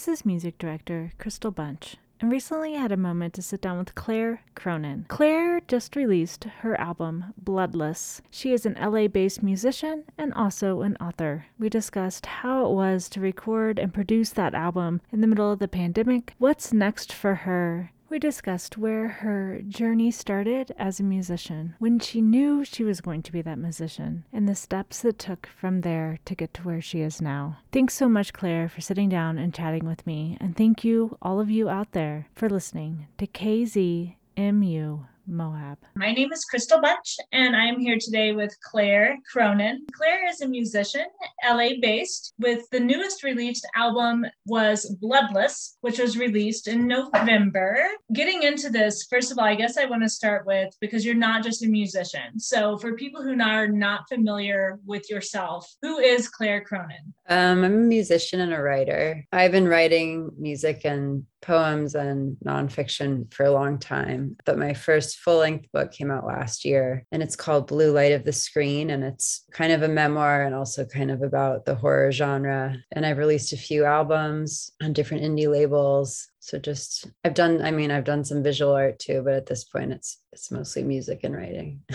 This is music director Crystal Bunch, and recently had a moment to sit down with Claire Cronin. Claire just released her album Bloodless. She is an LA based musician and also an author. We discussed how it was to record and produce that album in the middle of the pandemic, what's next for her, we discussed where her journey started as a musician, when she knew she was going to be that musician, and the steps it took from there to get to where she is now. Thanks so much, Claire, for sitting down and chatting with me, and thank you, all of you out there, for listening to KZMU Moab. My name is Crystal Bunch, and I'm here today with Claire Cronin. Claire is a musician, LA based, with the newest released album was Bloodless, which was released in November. Getting into this, first of all, I guess I want to start with because you're not just a musician. So, for people who are not familiar with yourself, who is Claire Cronin? Um, I'm a musician and a writer. I've been writing music and poems and nonfiction for a long time, but my first full length book came out last year and it's called Blue Light of the Screen. And it's kind of a memoir and also kind of about the horror genre. And I've released a few albums on different indie labels. So just I've done, I mean, I've done some visual art too, but at this point it's it's mostly music and writing.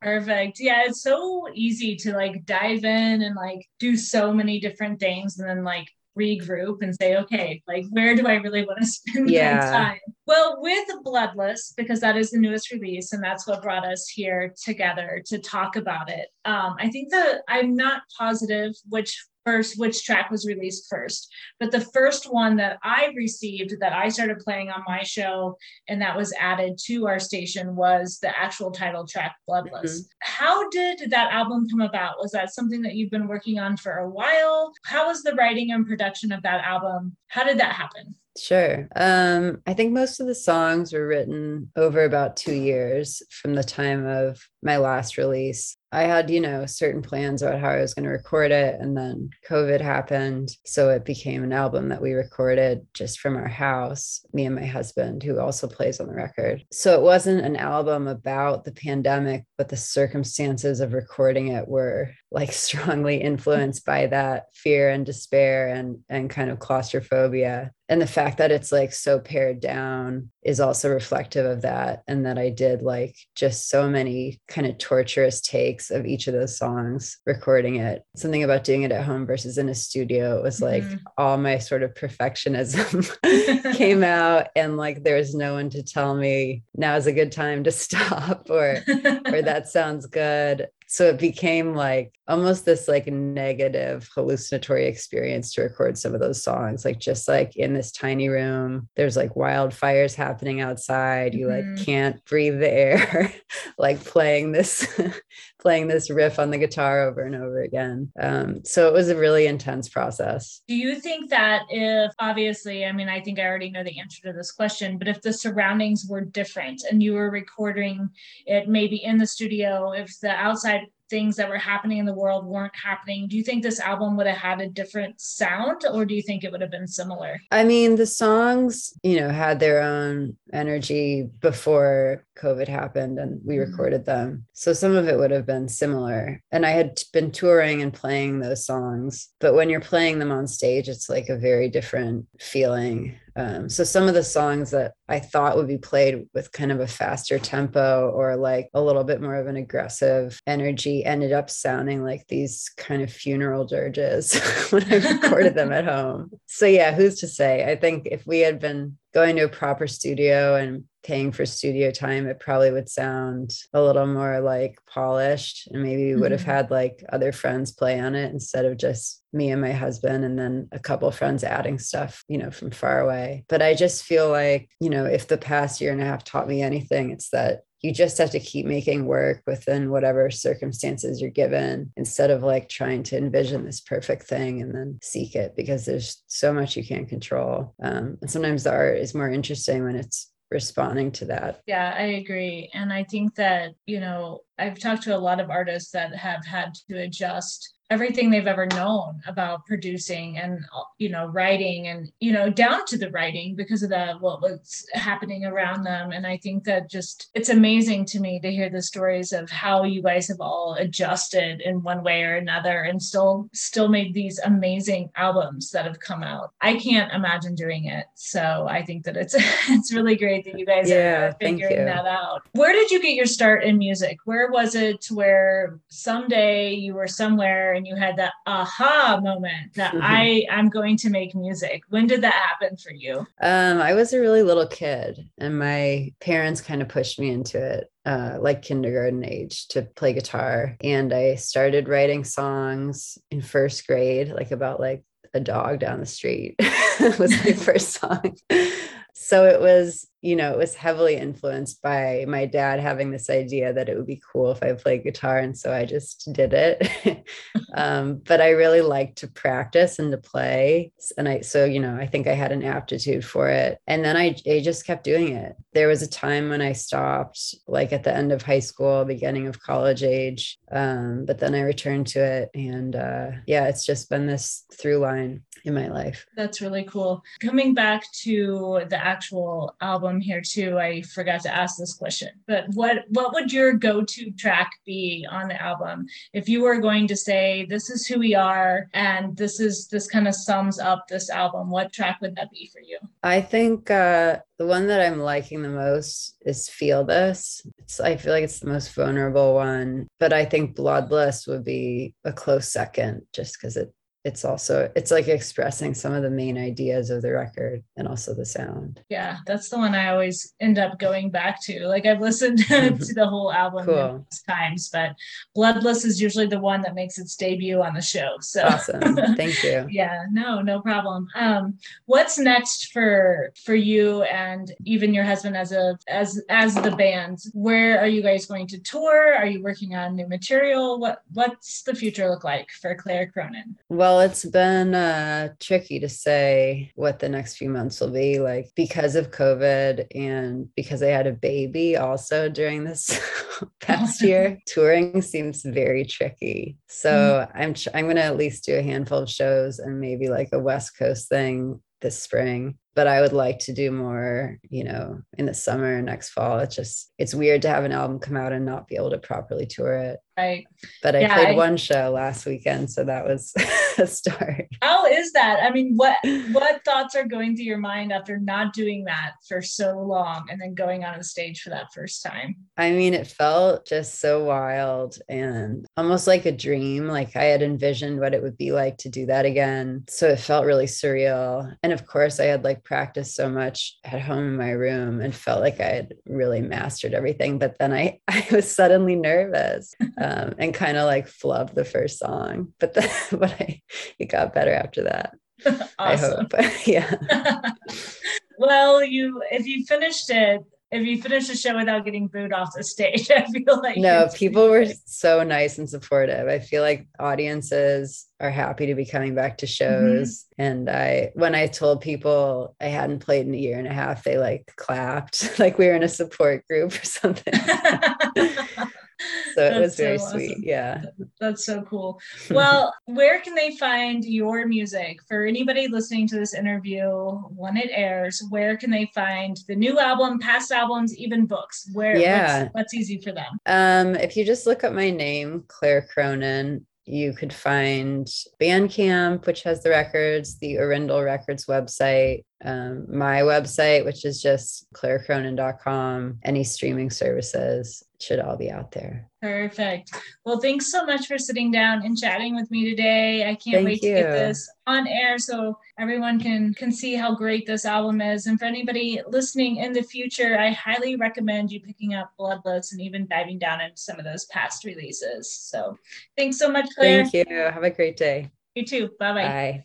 Perfect. Yeah, it's so easy to like dive in and like do so many different things and then like regroup and say, okay, like where do I really want to spend yeah. my time? Well, with Bloodless, because that is the newest release and that's what brought us here together to talk about it. Um, I think that I'm not positive which first which track was released first. But the first one that i received that i started playing on my show and that was added to our station was the actual title track bloodless. Mm-hmm. how did that album come about? Was that something that you've been working on for a while? How was the writing and production of that album? How did that happen? Sure. Um, I think most of the songs were written over about two years from the time of my last release. I had, you know, certain plans about how I was going to record it. And then COVID happened. So it became an album that we recorded just from our house, me and my husband, who also plays on the record. So it wasn't an album about the pandemic, but the circumstances of recording it were like strongly influenced by that fear and despair and and kind of claustrophobia and the fact that it's like so pared down is also reflective of that and that i did like just so many kind of torturous takes of each of those songs recording it something about doing it at home versus in a studio it was like mm-hmm. all my sort of perfectionism came out and like there's no one to tell me now is a good time to stop or or that sounds good so it became like almost this like negative hallucinatory experience to record some of those songs like just like in this tiny room there's like wildfires happening outside you mm-hmm. like can't breathe the air like playing this playing this riff on the guitar over and over again um, so it was a really intense process do you think that if obviously i mean i think i already know the answer to this question but if the surroundings were different and you were recording it maybe in the studio if the outside things that were happening in the world weren't happening, do you think this album would have had a different sound or do you think it would have been similar? I mean, the songs, you know, had their own energy before COVID happened and we mm-hmm. recorded them. So some of it would have been similar. And I had been touring and playing those songs, but when you're playing them on stage, it's like a very different feeling. Um, so some of the songs that I thought would be played with kind of a faster tempo or like a little bit more of an aggressive energy ended up sounding like these kind of funeral dirges when I recorded them at home. So yeah, who's to say? I think if we had been going to a proper studio and paying for studio time, it probably would sound a little more like polished. And maybe we would have mm-hmm. had like other friends play on it instead of just me and my husband and then a couple friends adding stuff, you know, from far away. But I just feel like, you know, if the past year and a half taught me anything, it's that you just have to keep making work within whatever circumstances you're given instead of like trying to envision this perfect thing and then seek it because there's so much you can't control. Um, and sometimes the art is more interesting when it's responding to that. Yeah, I agree. And I think that, you know, I've talked to a lot of artists that have had to adjust everything they've ever known about producing and you know writing and you know down to the writing because of the what was happening around them. And i think that just it's amazing to me to hear the stories of how you guys have all adjusted in one way or another and still still made these amazing albums that have come out. I can't imagine doing it. So i think that it's it's really great that you guys yeah, are figuring that out. Where did you get your start in music? Where was it to where someday you were somewhere and you had that aha moment that mm-hmm. I am going to make music. When did that happen for you? Um, I was a really little kid, and my parents kind of pushed me into it. Uh, like kindergarten age to play guitar and i started writing songs in first grade like about like a dog down the street was my first song so it was you know, it was heavily influenced by my dad having this idea that it would be cool if I played guitar. And so I just did it. um, but I really liked to practice and to play. And I, so, you know, I think I had an aptitude for it. And then I, I just kept doing it. There was a time when I stopped, like at the end of high school, beginning of college age. Um, but then I returned to it. And uh, yeah, it's just been this through line in my life. That's really cool. Coming back to the actual album here too. I forgot to ask this question, but what what would your go-to track be on the album if you were going to say this is who we are and this is this kind of sums up this album? What track would that be for you? I think uh, the one that I'm liking the most is Feel This. It's I feel like it's the most vulnerable one, but I think Bloodless would be a close second just because it it's also it's like expressing some of the main ideas of the record and also the sound. Yeah that's the one i always end up going back to. Like i've listened to the whole album cool. times but bloodless is usually the one that makes its debut on the show so. Awesome. Thank you. Yeah no no problem. Um what's next for for you and even your husband as a as as the band? Where are you guys going to tour? Are you working on new material? What what's the future look like for claire cronin? Well well, it's been uh, tricky to say what the next few months will be like because of COVID and because I had a baby also during this past year. Touring seems very tricky. So mm-hmm. I'm I'm going to at least do a handful of shows and maybe like a West Coast thing this spring but I would like to do more, you know, in the summer next fall. It's just it's weird to have an album come out and not be able to properly tour it. Right. But I yeah, played I, one show last weekend, so that was a start. How is that? I mean, what what thoughts are going through your mind after not doing that for so long and then going on the stage for that first time? I mean, it felt just so wild and almost like a dream. Like I had envisioned what it would be like to do that again. So it felt really surreal. And of course, I had like practiced so much at home in my room and felt like I had really mastered everything. But then I, I was suddenly nervous um, and kind of like flubbed the first song. But then, but I, it got better after that. I hope. yeah. well, you if you finished it, if you finish the show without getting booed off the stage, I feel like no, people were so nice and supportive. I feel like audiences are happy to be coming back to mm-hmm. shows. Mm-hmm. And I, when I told people I hadn't played in a year and a half, they like clapped, like we were in a support group or something. so it was very so awesome. sweet. Yeah. That's so cool. Well, where can they find your music? For anybody listening to this interview when it airs, where can they find the new album, past albums, even books? Where yeah. what's, what's easy for them? Um, if you just look up my name, Claire Cronin, you could find Bandcamp, which has the records, the Arundel Records website, um, my website, which is just clairecronin.com, any streaming services should all be out there. Perfect. Well, thanks so much for sitting down and chatting with me today. I can't Thank wait you. to get this on air so everyone can can see how great this album is. And for anybody listening in the future, I highly recommend you picking up Bloodless and even diving down into some of those past releases. So, thanks so much, Claire. Thank you. Have a great day. You too. Bye-bye. Bye.